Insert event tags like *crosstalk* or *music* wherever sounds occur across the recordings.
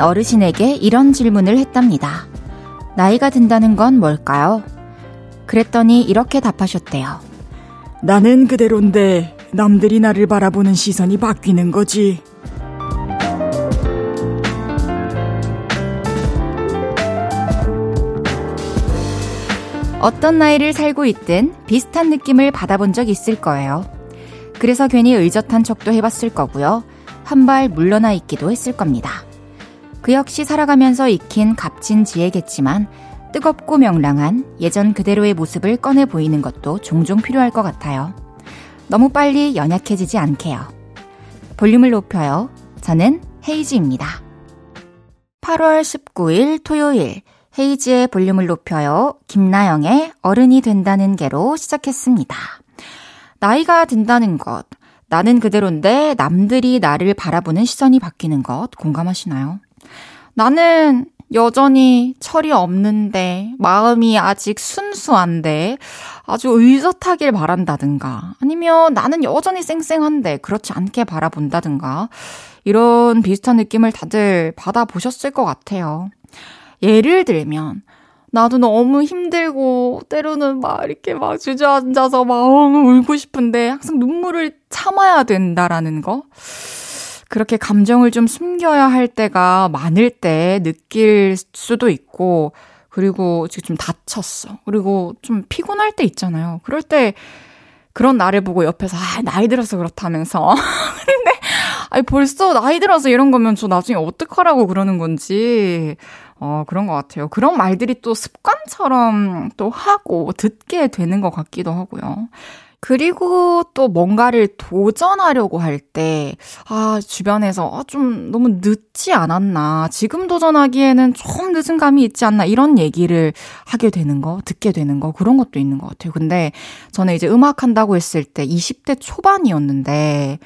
한 어르신에게 이런 질문을 했답니다. 나이가 든다는 건 뭘까요? 그랬더니 이렇게 답하셨대요. 나는 그대로인데 남들이 나를 바라보는 시선이 바뀌는 거지. 어떤 나이를 살고 있든 비슷한 느낌을 받아본 적 있을 거예요. 그래서 괜히 의젓한 척도 해봤을 거고요. 한 발 물러나 있기도 했을 겁니다. 그 역시 살아가면서 익힌 값진 지혜겠지만 뜨겁고 명랑한 예전 그대로의 모습을 꺼내 보이는 것도 종종 필요할 것 같아요. 너무 빨리 연약해지지 않게요. 볼륨을 높여요. 저는 헤이지입니다. 8월 19일 토요일 헤이지의 볼륨을 높여요. 김나영의 어른이 된다는 게로 시작했습니다. 나이가 든다는 것, 나는 그대로인데 남들이 나를 바라보는 시선이 바뀌는 것 공감하시나요? 나는 여전히 철이 없는데, 마음이 아직 순수한데, 아주 의젓하길 바란다든가, 아니면 나는 여전히 쌩쌩한데, 그렇지 않게 바라본다든가, 이런 비슷한 느낌을 다들 받아보셨을 것 같아요. 예를 들면, 나도 너무 힘들고, 때로는 막 이렇게 막 주저앉아서 막 울고 싶은데, 항상 눈물을 참아야 된다라는 거? 그렇게 감정을 좀 숨겨야 할 때가 많을 때 느낄 수도 있고, 그리고 지금 좀 다쳤어. 그리고 좀 피곤할 때 있잖아요. 그럴 때 그런 나를 보고 옆에서, 아, 나이 들어서 그렇다면서. *laughs* 근데, 아니, 벌써 나이 들어서 이런 거면 저 나중에 어떡하라고 그러는 건지. 어, 그런 것 같아요. 그런 말들이 또 습관처럼 또 하고 듣게 되는 것 같기도 하고요. 그리고 또 뭔가를 도전하려고 할 때, 아, 주변에서 아, 좀 너무 늦지 않았나. 지금 도전하기에는 좀 늦은 감이 있지 않나. 이런 얘기를 하게 되는 거, 듣게 되는 거, 그런 것도 있는 것 같아요. 근데 저는 이제 음악 한다고 했을 때 20대 초반이었는데,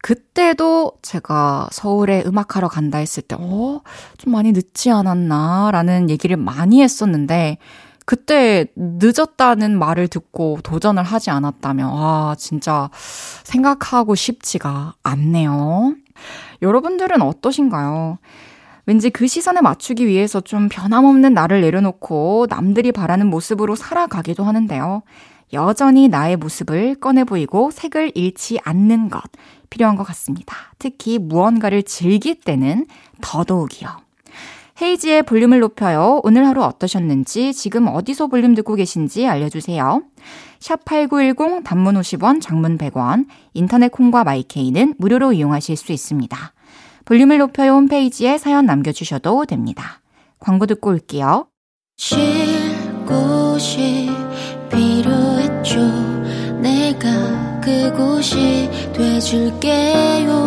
그때도 제가 서울에 음악하러 간다 했을 때, 어, 좀 많이 늦지 않았나? 라는 얘기를 많이 했었는데, 그때 늦었다는 말을 듣고 도전을 하지 않았다면, 아, 진짜 생각하고 싶지가 않네요. 여러분들은 어떠신가요? 왠지 그 시선에 맞추기 위해서 좀 변함없는 나를 내려놓고 남들이 바라는 모습으로 살아가기도 하는데요. 여전히 나의 모습을 꺼내 보이고 색을 잃지 않는 것 필요한 것 같습니다. 특히 무언가를 즐길 때는 더더욱이요. 헤이지의 볼륨을 높여요. 오늘 하루 어떠셨는지, 지금 어디서 볼륨 듣고 계신지 알려주세요. 샵8910 단문 50원, 장문 100원, 인터넷 콩과 마이케이는 무료로 이용하실 수 있습니다. 볼륨을 높여요 홈페이지에 사연 남겨주셔도 됩니다. 광고 듣고 올게요. 쉴 곳이 필요했죠. 내가 그곳이 돼줄게요.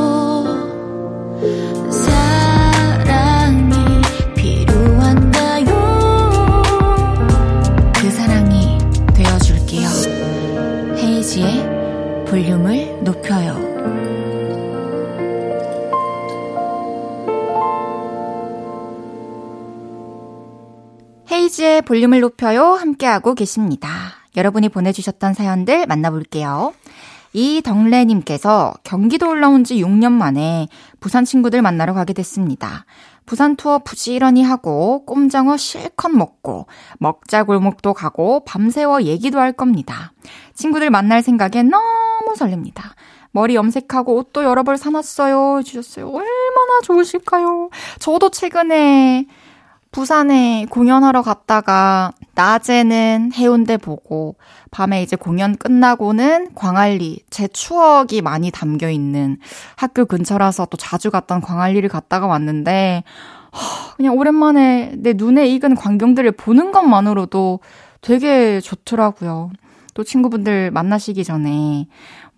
헤이지의 볼륨을 높여요. 함께하고 계십니다. 여러분이 보내주셨던 사연들 만나볼게요. 이덕래님께서 경기도 올라온 지 6년 만에 부산 친구들 만나러 가게 됐습니다. 부산 투어 부지런히 하고 꼼장어 실컷 먹고 먹자 골목도 가고 밤새워 얘기도 할 겁니다. 친구들 만날 생각에 너무 설렙니다. 머리 염색하고 옷도 여러 벌 사놨어요. 해주셨어요. 얼마나 좋으실까요? 저도 최근에 부산에 공연하러 갔다가 낮에는 해운대 보고 밤에 이제 공연 끝나고는 광안리 제 추억이 많이 담겨 있는 학교 근처라서 또 자주 갔던 광안리를 갔다가 왔는데 그냥 오랜만에 내 눈에 익은 광경들을 보는 것만으로도 되게 좋더라고요. 또 친구분들 만나시기 전에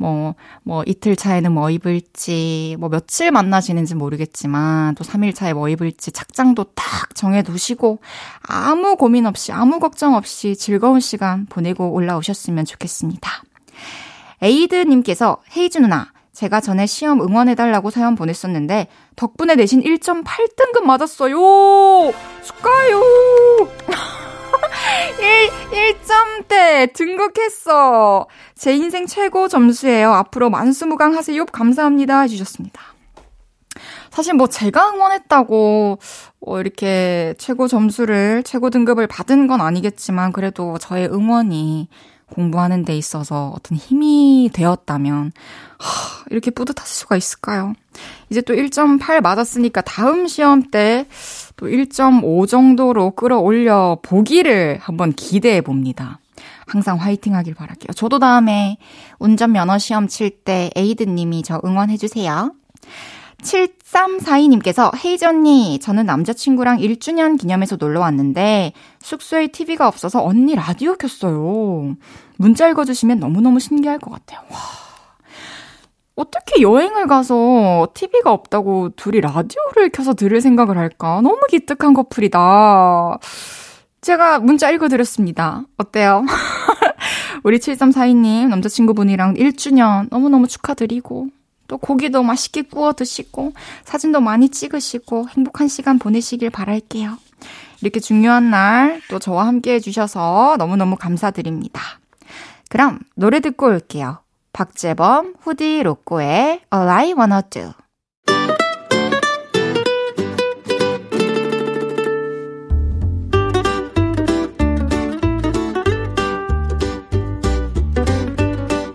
뭐, 뭐 이틀 차에는 뭐 입을지, 뭐 며칠 만나시는지 모르겠지만 또 3일 차에 뭐 입을지 착장도 딱 정해 두시고 아무 고민 없이, 아무 걱정 없이 즐거운 시간 보내고 올라오셨으면 좋겠습니다. 에이드님께서 헤이즈 누나, 제가 전에 시험 응원해달라고 사연 보냈었는데 덕분에 내신 1.8등급 맞았어요! 축하해요! *laughs* 1, 1점대 등극했어. 제 인생 최고 점수예요. 앞으로 만수무강 하세요. 감사합니다. 해주셨습니다. 사실 뭐 제가 응원했다고 뭐 이렇게 최고 점수를, 최고 등급을 받은 건 아니겠지만 그래도 저의 응원이 공부하는 데 있어서 어떤 힘이 되었다면, 하, 이렇게 뿌듯할 수가 있을까요? 이제 또 1.8 맞았으니까 다음 시험 때 또 1.5 정도로 끌어올려 보기를 한번 기대해 봅니다. 항상 화이팅 하길 바랄게요. 저도 다음에 운전면허 시험 칠 때 에이드님이 저 응원해주세요. 7342님께서 헤이즈 언니, 저는 남자친구랑 1주년 기념해서 놀러 왔는데 숙소에 TV가 없어서 언니 라디오 켰어요. 문자 읽어주시면 너무너무 신기할 것 같아요. 와. 어떻게 여행을 가서 TV가 없다고 둘이 라디오를 켜서 들을 생각을 할까? 너무 기특한 커플이다. 제가 문자 읽어드렸습니다. 어때요? *laughs* 우리 7342님, 남자친구분이랑 1주년 너무너무 축하드리고, 또 고기도 맛있게 구워 드시고, 사진도 많이 찍으시고, 행복한 시간 보내시길 바랄게요. 이렇게 중요한 날 또 저와 함께 해주셔서 너무너무 감사드립니다. 그럼 노래 듣고 올게요. 박재범, 후디 로꼬의 All I Wanna Do.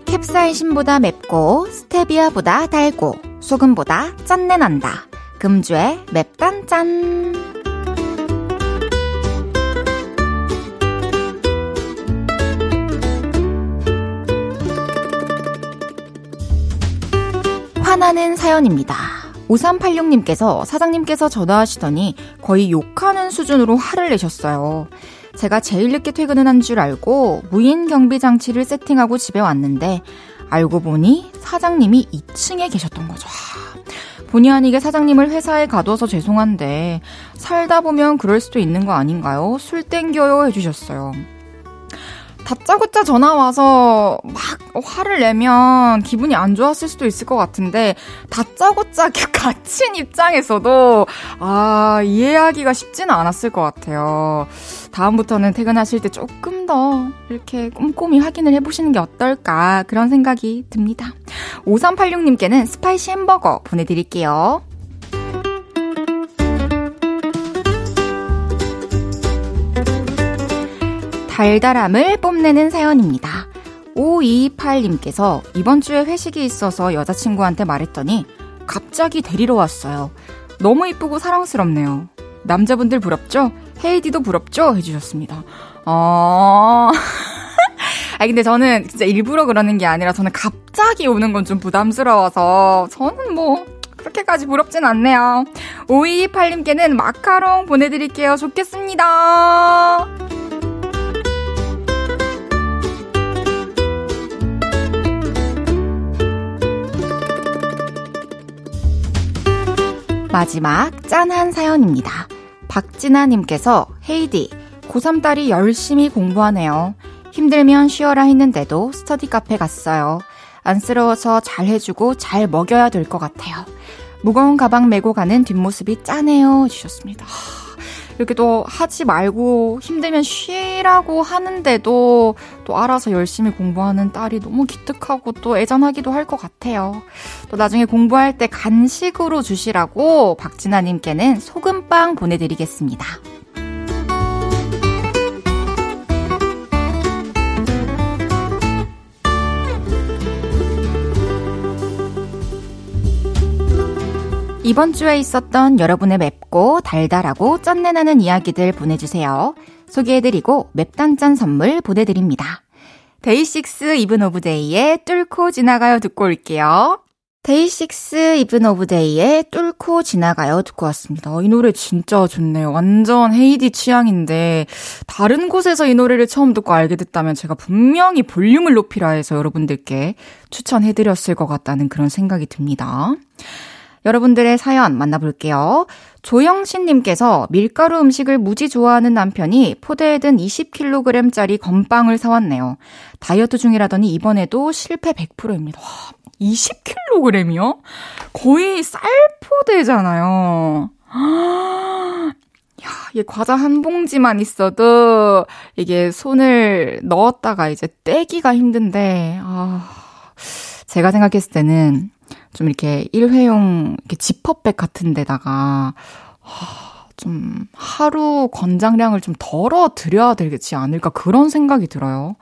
캡사이신보다 맵고 스테비아보다 달고 소금보다 짠내 난다. 금주의 맵단짠. 화나는 사연입니다. 5386님께서 사장님께서 전화하시더니 거의 욕하는 수준으로 화를 내셨어요. 제가 제일 늦게 퇴근을 한 줄 알고 무인 경비 장치를 세팅하고 집에 왔는데 알고 보니 사장님이 2층에 계셨던 거죠. 본의 아니게 사장님을 회사에 가둬서 죄송한데 살다 보면 그럴 수도 있는 거 아닌가요? 술 땡겨요 해주셨어요. 다짜고짜 전화 와서 막 화를 내면 기분이 안 좋았을 수도 있을 것 같은데 다짜고짜 *laughs* 갇힌 입장에서도 아 이해하기가 쉽지는 않았을 것 같아요. 다음부터는 퇴근하실 때 조금 더 이렇게 꼼꼼히 확인을 해보시는 게 어떨까 그런 생각이 듭니다. 5386님께는 spicy 햄버거 보내드릴게요. 달달함을 뽐내는 사연입니다. 5228님께서 이번 주에 회식이 있어서 여자친구한테 말했더니 갑자기 데리러 왔어요. 너무 이쁘고 사랑스럽네요. 남자분들 부럽죠? 헤이디도 부럽죠? 해주셨습니다. 어... *laughs* 아 근데 저는 진짜 일부러 그러는 게 아니라 저는 갑자기 오는 건 좀 부담스러워서 저는 뭐 그렇게까지 부럽진 않네요. 5228님께는 마카롱 보내드릴게요. 좋겠습니다. 마지막 짠한 사연입니다. 박진아님께서 헤이디, 고3 딸이 열심히 공부하네요. 힘들면 쉬어라 했는데도 스터디 카페 갔어요. 안쓰러워서 잘 해주고 잘 먹여야 될 것 같아요. 무거운 가방 메고 가는 뒷모습이 짠해요. 주셨습니다. 이렇게 또 하지 말고 힘들면 쉬라고 하는데도 또 알아서 열심히 공부하는 딸이 너무 기특하고 또 애잔하기도 할 것 같아요. 또 나중에 공부할 때 간식으로 주시라고 박진아님께는 소금빵 보내드리겠습니다. 이번 주에 있었던 여러분의 맵고 달달하고 쩐내나는 이야기들 보내주세요. 소개해드리고 맵단짠 선물 보내드립니다. DAY6 Even of Day의 뚫고 지나가요 듣고 올게요. DAY6 Even of Day의 뚫고 지나가요 듣고 왔습니다. 이 노래 진짜 좋네요. 완전 헤이디 취향인데 다른 곳에서 이 노래를 처음 듣고 알게 됐다면 제가 분명히 볼륨을 높여요에서 여러분들께 추천해드렸을 것 같다는 그런 생각이 듭니다. 여러분들의 사연 만나볼게요. 조영신님께서 밀가루 음식을 무지 좋아하는 남편이 포대에 든 20kg짜리 건빵을 사왔네요. 다이어트 중이라더니 이번에도 실패 100%입니다. 와, 20kg이요? 거의 쌀포대잖아요. *gasps* 야, 이게 과자 한 봉지만 있어도 이게 손을 넣었다가 이제 떼기가 힘든데, 아, 제가 생각했을 때는 좀 이렇게 일회용 이렇게 지퍼백 같은 데다가 좀 하루 권장량을 좀 덜어 드려야 되지 않을까 그런 생각이 들어요.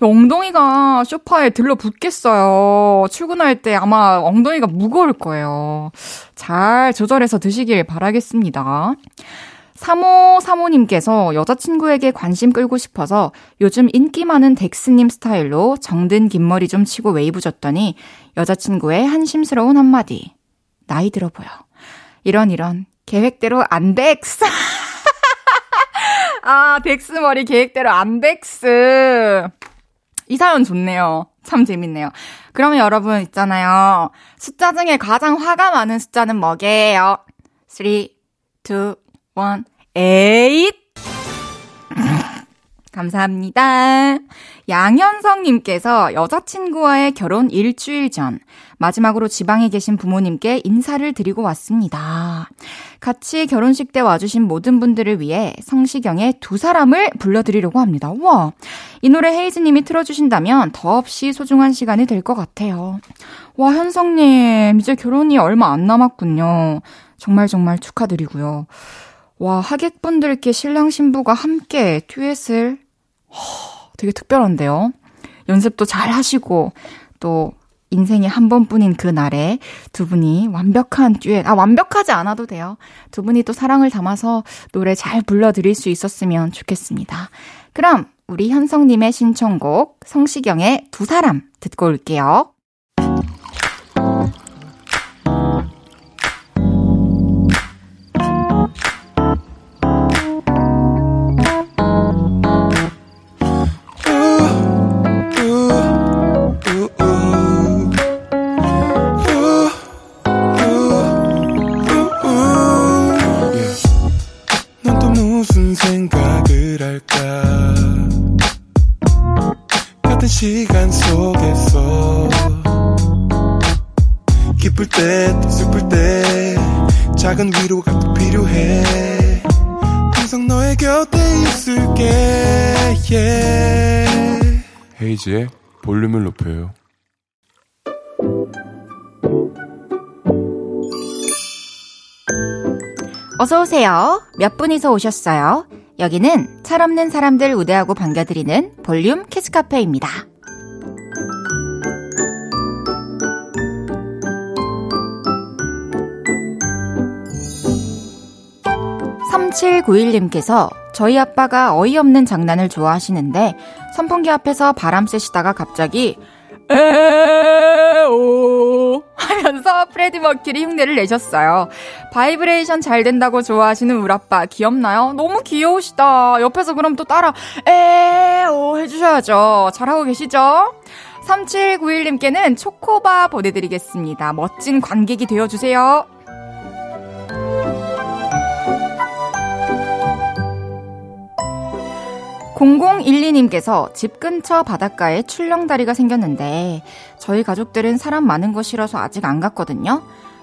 엉덩이가 쇼파에 들러 붙겠어요. 출근할 때 아마 엉덩이가 무거울 거예요. 잘 조절해서 드시길 바라겠습니다. 3호 사모님께서 여자친구에게 관심 끌고 싶어서 요즘 인기 많은 덱스님 스타일로 정든 긴 머리 좀 치고 웨이브 줬더니 여자친구의 한심스러운 한마디. 나이 들어 보여. 이런 이런 계획대로 안 덱스. *laughs* 아, 덱스 머리 계획대로 안 덱스. 이 사연 좋네요. 참 재밌네요. 그러면 여러분 있잖아요. 숫자 중에 가장 화가 많은 숫자는 뭐게요? 3, 2, 1, 8. *laughs* 감사합니다. 양현성님께서 여자친구와의 결혼 일주일 전, 마지막으로 지방에 계신 부모님께 인사를 드리고 왔습니다. 같이 결혼식 때 와주신 모든 분들을 위해 성시경의 두 사람을 불러드리려고 합니다. 우와! 이 노래 헤이즈님이 틀어주신다면 더없이 소중한 시간이 될 것 같아요. 와, 현성님, 이제 결혼이 얼마 안 남았군요. 정말 정말 축하드리고요. 와, 하객분들께 신랑 신부가 함께 듀엣을, 허, 되게 특별한데요. 연습도 잘 하시고, 또, 인생이 한 번뿐인 그 날에 두 분이 완벽한 듀엣, 아, 완벽하지 않아도 돼요. 두 분이 또 사랑을 담아서 노래 잘 불러드릴 수 있었으면 좋겠습니다. 그럼, 우리 현성님의 신청곡, 성시경의 두 사람 듣고 올게요. 어서 오세요. 몇 분이서 오셨어요? 여기는 철없는 사람들 우대하고 반겨드리는 볼륨 키스 카페입니다. 3791님께서 저희 아빠가 어이없는 장난을 좋아하시는데 선풍기 앞에서 바람 쐬시다가 갑자기 에오 하면서 프레디 머큐리 흉내를 내셨어요. 바이브레이션 잘 된다고 좋아하시는 우리 아빠 귀엽나요? 너무 귀여우시다. 옆에서 그럼 또 따라 에오 해주셔야죠. 잘하고 계시죠? 3791님께는 초코바 보내드리겠습니다. 멋진 관객이 되어주세요. 0012님께서 집 근처 바닷가에 출렁다리가 생겼는데 저희 가족들은 사람 많은 거 싫어서 아직 안 갔거든요.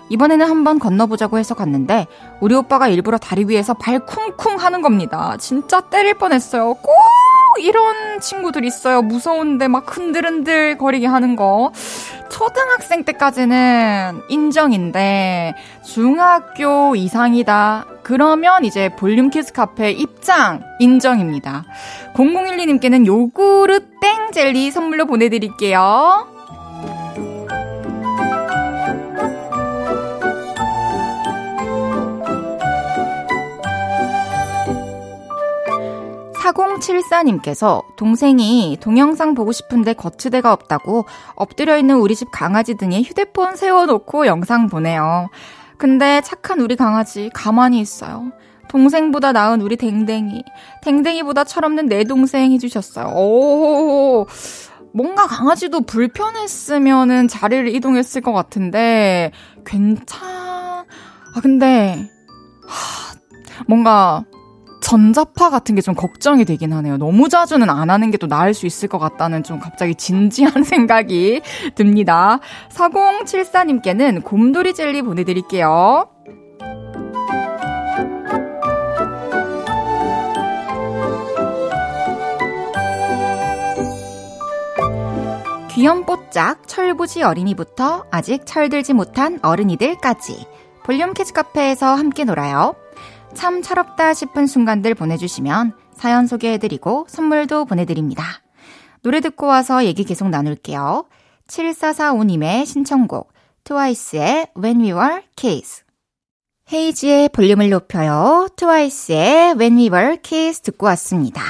이번에는 한번 건너보자고 해서 갔는데 우리 오빠가 일부러 다리 위에서 발 쿵쿵 하는 겁니다. 진짜 때릴 뻔했어요. 꼭 이런 친구들 있어요. 무서운데 막 흔들흔들 거리게 하는 거. 초등학생 때까지는 인정인데 중학교 이상이다. 그러면 이제 볼륨 키스 카페 입장 인정입니다. 0012님께는 요구르 땡 젤리 선물로 보내드릴게요. 사공칠사님께서 동생이 동영상 보고 싶은데 거치대가 없다고 엎드려 있는 우리 집 강아지 등에 휴대폰 세워놓고 영상 보내요. 근데 착한 우리 강아지 가만히 있어요. 동생보다 나은 우리 댕댕이. 댕댕이보다 철없는 내 동생 해주셨어요. 오, 뭔가 강아지도 불편했으면은 자리를 이동했을 것 같은데, 괜찮, 아, 근데, 하, 뭔가, 전자파 같은 게 좀 걱정이 되긴 하네요. 너무 자주는 안 하는 게 또 나을 수 있을 것 같다는 좀 갑자기 진지한 *laughs* 생각이 듭니다. 4074님께는 곰돌이 젤리 보내드릴게요. 귀염뽀짝 철부지 어린이부터 아직 철들지 못한 어른이들까지 볼륨 캐치 카페에서 함께 놀아요. 참 철없다 싶은 순간들 보내주시면 사연 소개해드리고 선물도 보내드립니다. 노래 듣고 와서 얘기 계속 나눌게요. 7445님의 신청곡 트와이스의 When We Were Kids 헤이지의 볼륨을 높여요. 트와이스의 When We Were Kids 듣고 왔습니다.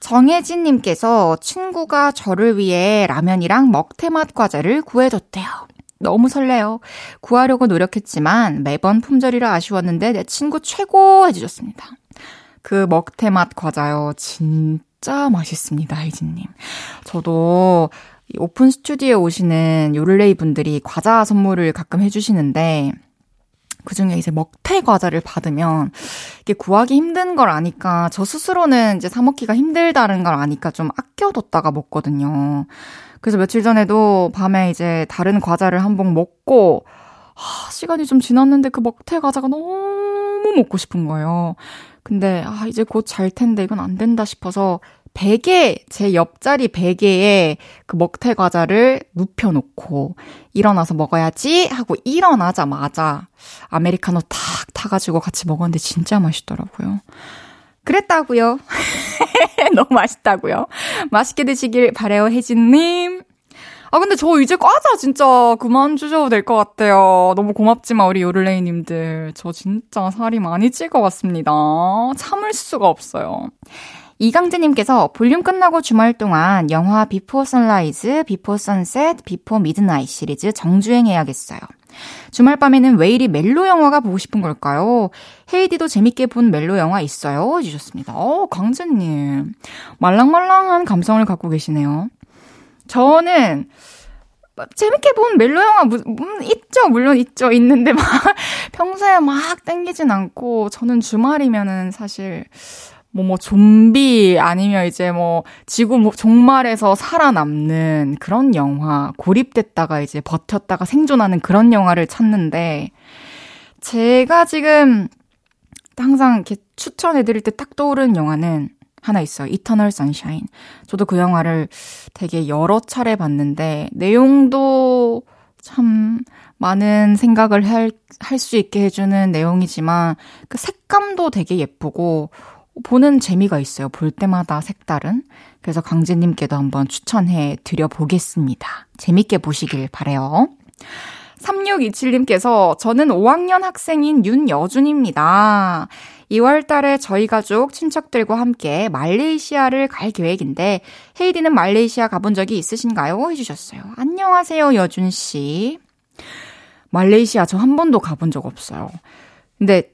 정혜진님께서 친구가 저를 위해 라면이랑 먹태맛 과자를 구해줬대요. 너무 설레요. 구하려고 노력했지만 매번 품절이라 아쉬웠는데 내 친구 최고 해주셨습니다. 그 먹태 맛 과자요. 진짜 맛있습니다, 혜진님. 저도 오픈 스튜디오에 오시는 요를레이 분들이 과자 선물을 가끔 해주시는데 그 중에 이제 먹태 과자를 받으면 이게 구하기 힘든 걸 아니까 저 스스로는 이제 사 먹기가 힘들다는 걸 아니까 좀 아껴뒀다가 먹거든요. 그래서 며칠 전에도 밤에 이제 다른 과자를 한 봉 먹고 아, 시간이 좀 지났는데 그 먹태 과자가 너무 먹고 싶은 거예요. 근데 아, 이제 곧 잘 텐데 이건 안 된다 싶어서 베개, 제 옆자리 베개에 그 먹태 과자를 눕혀놓고 일어나서 먹어야지 하고 일어나자마자 아메리카노 탁 타가지고 같이 먹었는데 진짜 맛있더라고요. 그랬다고요. *laughs* *laughs* 너무 맛있다고요. 맛있게 드시길 바래요, 혜진님. 아, 근데 저 이제 과자 진짜 그만 주셔도 될 것 같아요. 너무 고맙지만, 우리 요를레이님들. 저 진짜 살이 많이 찔 것 같습니다. 참을 수가 없어요. 이강재님께서 볼륨 끝나고 주말 동안 영화 Before Sunrise, Before Sunset, Before Midnight 시리즈 정주행해야겠어요. 주말 밤에는 왜 이리 멜로 영화가 보고 싶은 걸까요? 헤이디도 재밌게 본 멜로 영화 있어요? 해주셨습니다. 어, 강재님. 말랑말랑한 감성을 갖고 계시네요. 저는, 재밌게 본 멜로 영화, 음, 있죠. 물론 있죠. 있는데 막, *laughs* 평소에 막 땡기진 않고, 저는 주말이면은 사실, 뭐, 뭐, 좀비, 아니면 이제 뭐, 지구 뭐 종말에서 살아남는 그런 영화, 고립됐다가 이제 버텼다가 생존하는 그런 영화를 찾는데, 제가 지금 항상 이렇게 추천해드릴 때 딱 떠오르는 영화는 하나 있어요. 이터널 선샤인. 저도 그 영화를 되게 여러 차례 봤는데, 내용도 참 많은 생각을 할, 할수 있게 해주는 내용이지만, 그 색감도 되게 예쁘고, 보는 재미가 있어요. 볼 때마다 색다른. 그래서 강재님께도 한번 추천해 드려 보겠습니다. 재밌게 보시길 바래요. 3627님께서 저는 5학년 학생인 윤여준입니다. 2월 달에 저희 가족 친척들과 함께 말레이시아를 갈 계획인데 헤이디는 말레이시아 가본 적이 있으신가요? 해주셨어요. 안녕하세요, 여준씨. 말레이시아 저 한 번도 가본 적 없어요. 근데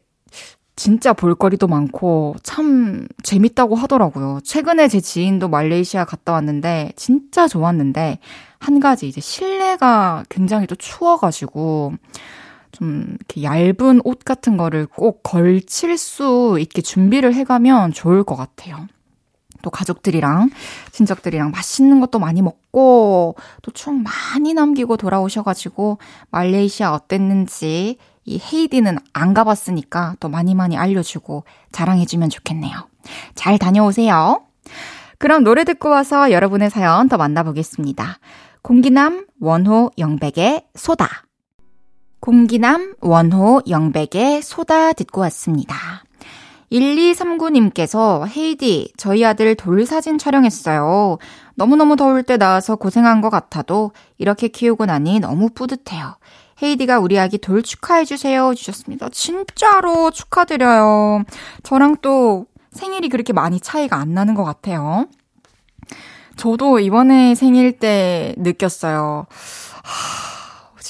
진짜 볼거리도 많고 참 재밌다고 하더라고요. 최근에 제 지인도 말레이시아 갔다 왔는데 진짜 좋았는데 한 가지 이제 실내가 굉장히 또 추워가지고 좀 이렇게 얇은 옷 같은 거를 꼭 걸칠 수 있게 준비를 해가면 좋을 것 같아요. 또 가족들이랑 친척들이랑 맛있는 것도 많이 먹고 또 추억 많이 남기고 돌아오셔가지고 말레이시아 어땠는지 이 헤이디는 안 가봤으니까 또 많이 많이 알려주고 자랑해주면 좋겠네요. 잘 다녀오세요. 그럼 노래 듣고 와서 여러분의 사연 더 만나보겠습니다. 공기남 원호 영백의 소다. 공기남 원호 영백의 소다 듣고 왔습니다. 1239님께서 헤이디, 저희 아들 돌 사진 촬영했어요. 너무너무 더울 때 나와서 고생한 것 같아도 이렇게 키우고 나니 너무 뿌듯해요. 헤이디가 우리 아기 돌 축하해주세요. 주셨습니다. 진짜로 축하드려요. 저랑 또 생일이 그렇게 많이 차이가 안 나는 것 같아요. 저도 이번에 생일 때 느꼈어요. 하...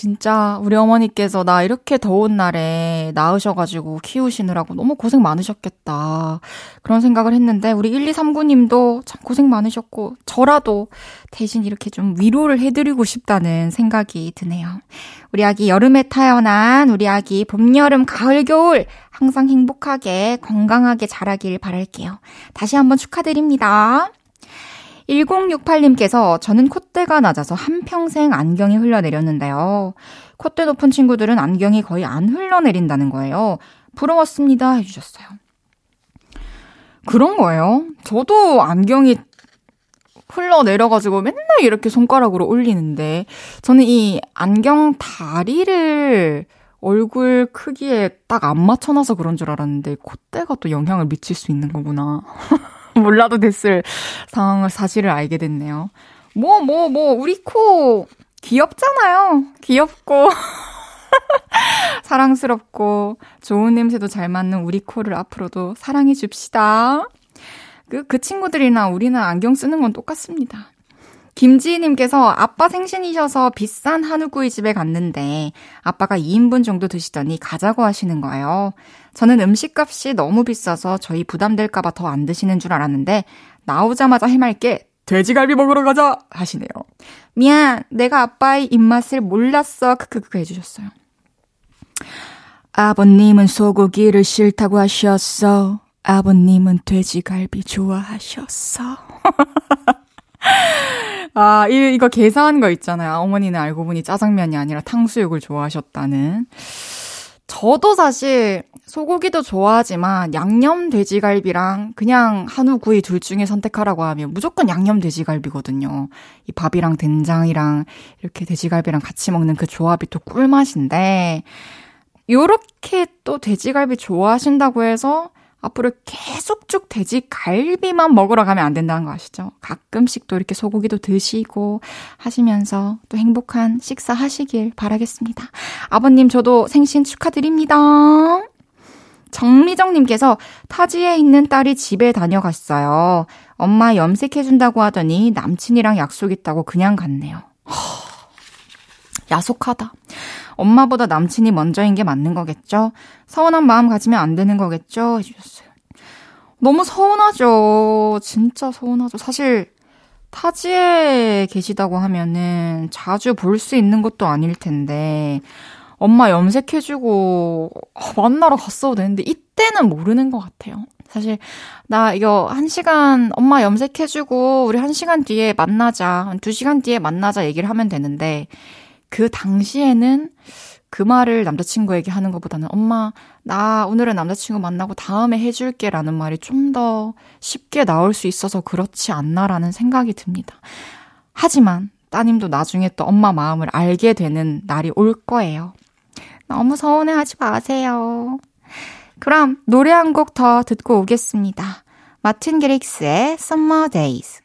진짜 우리 어머니께서 나 이렇게 더운 날에 낳으셔가지고 키우시느라고 너무 고생 많으셨겠다. 그런 생각을 했는데 우리 1239님도 참 고생 많으셨고 저라도 대신 이렇게 좀 위로를 해드리고 싶다는 생각이 드네요. 우리 아기 여름에 태어난 우리 아기 봄, 여름, 가을, 겨울 항상 행복하게 건강하게 자라길 바랄게요. 다시 한번 축하드립니다. 1068님께서 저는 콧대가 낮아서 한평생 안경이 흘러내렸는데요. 콧대 높은 친구들은 안경이 거의 안 흘러내린다는 거예요. 부러웠습니다. 해주셨어요. 그런 거예요. 저도 안경이 흘러내려가지고 맨날 이렇게 손가락으로 올리는데, 저는 이 안경 다리를 얼굴 크기에 딱 안 맞춰놔서 그런 줄 알았는데, 콧대가 또 영향을 미칠 수 있는 거구나. *laughs* *laughs* 몰라도 됐을 상황을 사실을 알게 됐네요. 뭐, 뭐, 뭐, 우리 코 귀엽잖아요. 귀엽고. *laughs* 사랑스럽고 좋은 냄새도 잘 맞는 우리 코를 앞으로도 사랑해 줍시다. 그, 그 친구들이나 우리나 안경 쓰는 건 똑같습니다. 김지희님께서 아빠 생신이셔서 비싼 한우구이 집에 갔는데 아빠가 2인분 정도 드시더니 가자고 하시는 거예요. 저는 음식값이 너무 비싸서 저희 부담될까봐 더 안 드시는 줄 알았는데 나오자마자 해맑게 돼지갈비 먹으러 가자 하시네요. 미안, 내가 아빠의 입맛을 몰랐어. 크크크 해주셨어요. 아버님은 소고기를 싫다고 하셨어. 아버님은 돼지갈비 좋아하셨어. *laughs* 아, 이, 이거 계산한 거 있잖아요. 어머니는 알고 보니 짜장면이 아니라 탕수육을 좋아하셨다는. 저도 사실 소고기도 좋아하지만 양념 돼지갈비랑 그냥 한우 구이 둘 중에 선택하라고 하면 무조건 양념 돼지갈비거든요. 이 밥이랑 된장이랑 이렇게 돼지갈비랑 같이 먹는 그 조합이 또 꿀맛인데 요렇게 또 돼지갈비 좋아하신다고 해서 앞으로 계속 쭉 돼지 갈비만 먹으러 가면 안 된다는 거 아시죠? 가끔씩 또 이렇게 소고기도 드시고 하시면서 또 행복한 식사 하시길 바라겠습니다. 아버님 저도 생신 축하드립니다. 정미정님께서 타지에 있는 딸이 집에 다녀갔어요. 엄마 염색해준다고 하더니 남친이랑 약속 있다고 그냥 갔네요. 허, 야속하다. 엄마보다 남친이 먼저인 게 맞는 거겠죠? 서운한 마음 가지면 안 되는 거겠죠? 해주셨어요. 너무 서운하죠. 진짜 서운하죠. 사실, 타지에 계시다고 하면은 자주 볼 수 있는 것도 아닐 텐데, 엄마 염색해주고, 어, 만나러 갔어도 되는데, 이때는 모르는 것 같아요. 사실, 나 이거 한 시간, 엄마 염색해주고, 우리 한 시간 뒤에 만나자, 두 시간 뒤에 만나자 얘기를 하면 되는데, 그 당시에는 그 말을 남자친구에게 하는 것보다는 엄마, 나 오늘은 남자친구 만나고 다음에 해줄게 라는 말이 좀 더 쉽게 나올 수 있어서 그렇지 않나라는 생각이 듭니다. 하지만 따님도 나중에 또 엄마 마음을 알게 되는 날이 올 거예요. 너무 서운해 하지 마세요. 그럼 노래 한 곡 더 듣고 오겠습니다. 마틴 게릭스의 Summer Days.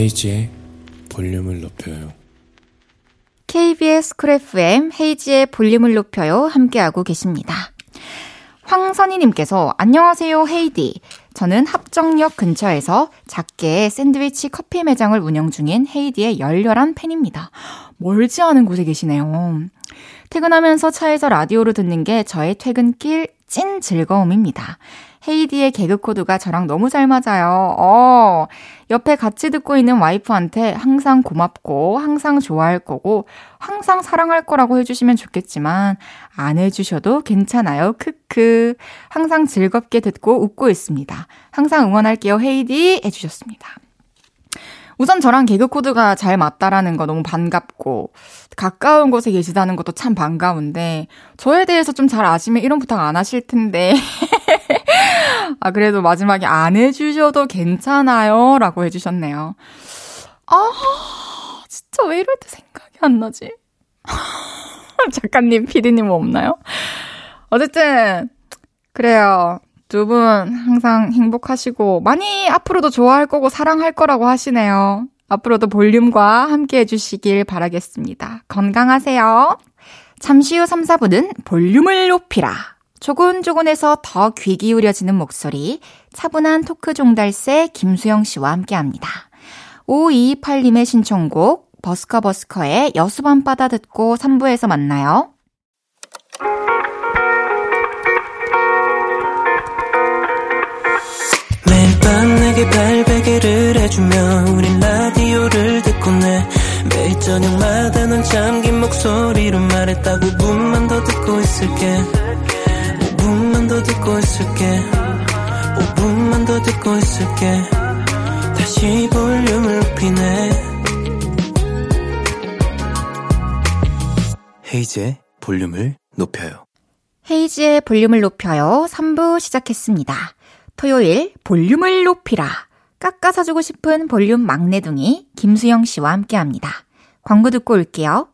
헤이즈의 볼륨을 높여요. KBS Cool FM 헤이즈의 볼륨을 높여요. 함께하고 계십니다. 황선희님께서 안녕하세요 헤이디. 저는 합정역 근처에서 작게 샌드위치 커피 매장을 운영 중인 헤이디의 열렬한 팬입니다. 멀지 않은 곳에 계시네요. 퇴근하면서 차에서 라디오로 듣는 게 저의 퇴근길 찐 즐거움입니다. 헤이디의 개그 코드가 저랑 너무 잘 맞아요. 어, 옆에 같이 듣고 있는 와이프한테 항상 고맙고, 항상 좋아할 거고, 항상 사랑할 거라고 해주시면 좋겠지만, 안 해주셔도 괜찮아요. 크크. 항상 즐겁게 듣고 웃고 있습니다. 항상 응원할게요. 헤이디 해주셨습니다. 우선 저랑 개그 코드가 잘 맞다라는 거 너무 반갑고 가까운 곳에 계시다는 것도 참 반가운데 저에 대해서 좀 잘 아시면 이런 부탁 안 하실 텐데 *laughs* 아 그래도 마지막에 안 해주셔도 괜찮아요 라고 해주셨네요. 아 진짜 왜 이럴 때 생각이 안 나지? *laughs* 작가님, 피디님 뭐 없나요? 어쨌든 그래요. 두 분 항상 행복하시고 많이 앞으로도 좋아할 거고 사랑할 거라고 하시네요. 앞으로도 볼륨과 함께 해주시길 바라겠습니다. 건강하세요. 잠시 후 3, 4분은 볼륨을 높이라. 조곤조곤해서 더 귀 기울여지는 목소리, 차분한 토크 종달새 김수영 씨와 함께합니다. 5228님의 신청곡, 버스커버스커의 여수밤바다 듣고 3부에서 만나요. 매일 밤 내게 발베개를 해주며 우린 라디오를 듣고 내 매일 저녁마다 는 잠긴 목소리로 말했다 5분만 더 듣고 있을게 더 듣고 있을게 5분만 더 듣고 있을게 다시 볼륨을 높이네 헤이즈의 볼륨을 높여요. 헤이지의 볼륨을 높여요. 3부 시작했습니다. 토요일 볼륨을 높이라. 까까 사주고 싶은 볼륨 막내둥이 김수영 씨와 함께 합니다. 광고 듣고 올게요.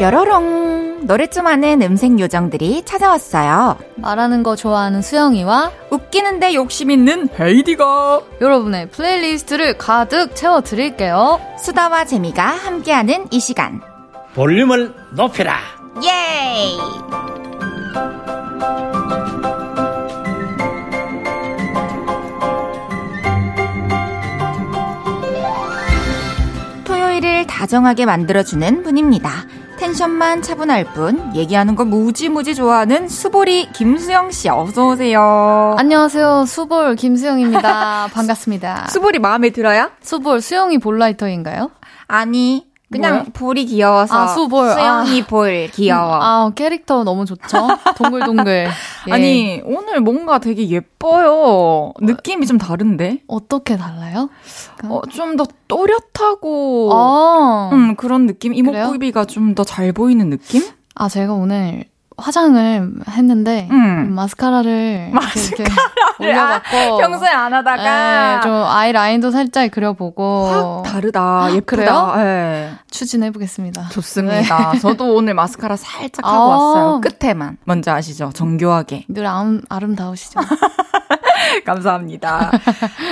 뾰로롱. 노래 좀 하는 음색 요정들이 찾아왔어요. 말하는 거 좋아하는 수영이와 웃기는데 욕심 있는 헤이디가 여러분의 playlist를 가득 채워 드릴게요. 수다와 재미가 함께하는 이 시간. 볼륨을 높여요. 예이! 토요일을 다정하게 만들어주는 분입니다. 텐션만 차분할 뿐 얘기하는 거 무지무지 좋아하는 수보리 김수영 씨 어서 오세요. 안녕하세요. 수볼 김수영입니다. *laughs* 반갑습니다. 수보리 마음에 들어요? 수볼 수영이 볼라이터인가요? 아니 그냥 뭐요? 볼이 귀여워서 아, 수볼. 수영이 볼 귀여워. 아 캐릭터 너무 좋죠. 동글동글. *laughs* 예. 아니 오늘 뭔가 되게 예뻐요. 느낌이 좀 다른데? 어떻게 달라요? 어, 좀 더 또렷하고 아, 음, 그런 느낌? 이목구비가 좀 더 잘 보이는 느낌? 아 제가 오늘 화장을 했는데 음. 마스카라를 이렇게, 이렇게 올려봤고 평소에 안 하다가 예, 좀 아이라인도 살짝 그려보고 확 다르다. 예쁘다. 그래요? 예. 추진해 보겠습니다. 좋습니다. *laughs* 저도 오늘 마스카라 살짝 하고 아. 왔어요. 끝에만. 뭔지 아시죠? 정교하게. 늘 아름, 아름다우시죠? *laughs* 감사합니다.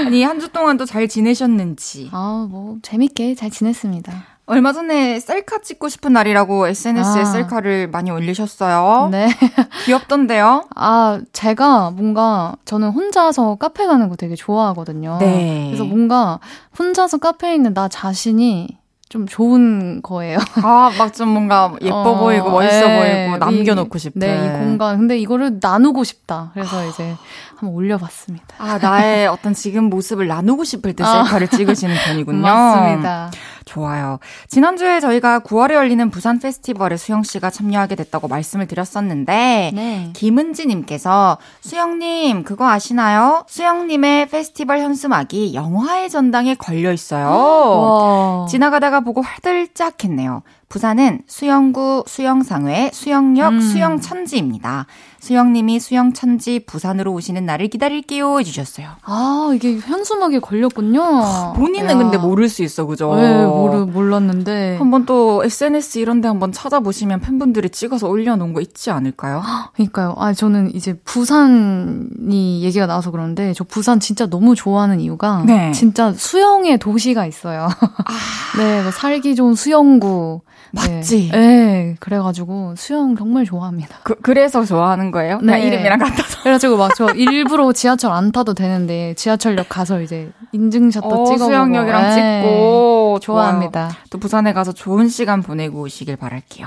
아니, 한 주 동안 또 잘 지내셨는지. 아, 뭐, 재밌게 잘 지냈습니다. 얼마 전에 셀카 찍고 싶은 날이라고 SNS에 아. 셀카를 많이 올리셨어요. 네. *laughs* 귀엽던데요? 아, 제가 뭔가, 저는 혼자서 카페 가는 거 되게 좋아하거든요. 네. 그래서 뭔가, 혼자서 카페에 있는 나 자신이 좀 좋은 거예요. *laughs* 아, 막 좀 뭔가 예뻐 어, 보이고 멋있어 네. 보이고 남겨놓고 싶은. 네, 이 공간. 근데 이거를 나누고 싶다. 그래서 이제 한번 올려봤습니다. 아, 나의 어떤 지금 모습을 나누고 싶을 때 아. 셀카를 찍으시는 *laughs* 편이군요. 맞습니다. 좋아요. 지난주에 저희가 9월에 열리는 부산 페스티벌에 수영 씨가 참여하게 됐다고 말씀을 드렸었는데 네. 김은지님께서 수영님 그거 아시나요? 수영님의 페스티벌 현수막이 영화의 전당에 걸려 있어요. 와. 지나가다가 보고 화들짝했네요. 부산은 수영구 수영상회 수영역 음. 수영천지입니다. 수영님이 수영천지 부산으로 오시는 날을 기다릴게요 해주셨어요. 아, 이게 현수막에 걸렸군요. 본인은 야. 근데 모를 수 있어, 그죠? 네, 모르, 몰랐는데. 한번 또 SNS 이런 데 한번 찾아보시면 팬분들이 찍어서 올려놓은 거 있지 않을까요? 그러니까요. 아, 저는 이제 부산이 얘기가 나와서 그러는데, 저 부산 진짜 너무 좋아하는 이유가, 네. 진짜 수영의 도시가 있어요. *laughs* 네, 뭐 살기 좋은 수영구. 맞지? 네, 네, 그래가지고 수영 정말 좋아합니다. 그, 그래서 좋아하는 거예요? 나 네. 이름이랑 같아서. *laughs* 그래가지고 막 저 일부러 지하철 안 타도 되는데, 지하철역 가서 이제 인증샷도 어, 찍어보고. 수영역이랑 네, 찍고. 좋아합니다. 또 부산에 가서 좋은 시간 보내고 오시길 바랄게요.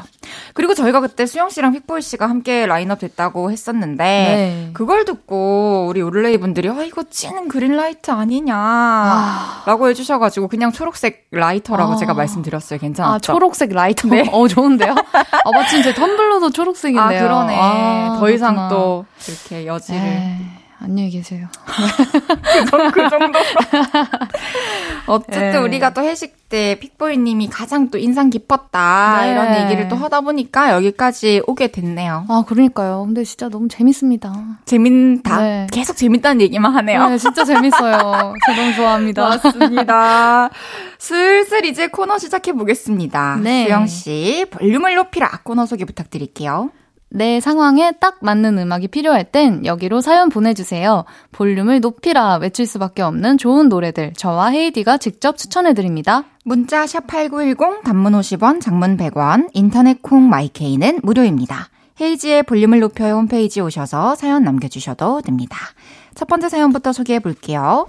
그리고 저희가 그때 수영 씨랑 픽보이 씨가 함께 라인업 됐다고 했었는데, 네. 그걸 듣고 우리 올레이 분들이, 어, 이거 찌는 green light 아니냐. 아. 라고 해주셔가지고, 그냥 초록색 라이터라고 아. 제가 말씀드렸어요. 괜찮았죠? 아, 초록색 라이터. 네. 어, 좋은데요? 아, 마침 제 텀블러도 초록색인데요. 아, 그러네. 아, 더 이상 그렇구나. 또 이렇게 여지를. 에이, 안녕히 계세요. 그 정도. *laughs* 어쨌든 네. 우리가 또 회식 때 픽보이님이 가장 또 인상 깊었다 네. 이런 얘기를 또 하다 보니까 여기까지 오게 됐네요. 아, 그러니까요. 근데 진짜 너무 재밌습니다. 재밌다. 네. 계속 재밌다는 얘기만 하네요. 네, 진짜 재밌어요. *laughs* 저 너무 좋아합니다. 맞습니다. 슬슬 이제 코너 시작해 보겠습니다. 네. 수영 씨 볼륨을 높이라 코너 소개 부탁드릴게요. 내 상황에 딱 맞는 음악이 필요할 땐 여기로 사연 보내주세요. 볼륨을 높이라 외칠 수밖에 없는 좋은 노래들 저와 헤이디가 직접 추천해드립니다. 문자 샵8910 단문 50원, 장문 100원, 인터넷 콩 마이케이는 무료입니다. 헤이지의 볼륨을 높여요 홈페이지 오셔서 사연 남겨주셔도 됩니다. 첫 번째 사연부터 소개해 볼게요.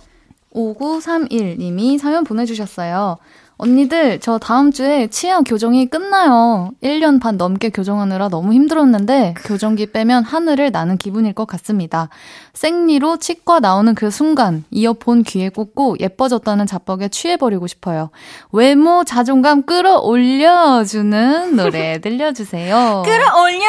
5931님이 사연 보내주셨어요. 언니들, 저 다음 주에 치아 교정이 끝나요. 1년 반 넘게 교정하느라 너무 힘들었는데, 교정기 빼면 하늘을 나는 기분일 것 같습니다. 생리로 치과 나오는 그 순간, 이어폰 귀에 꽂고 예뻐졌다는 자뻑에 취해버리고 싶어요. 외모 자존감 끌어올려주는 노래 *laughs* 들려주세요. 끌어올려!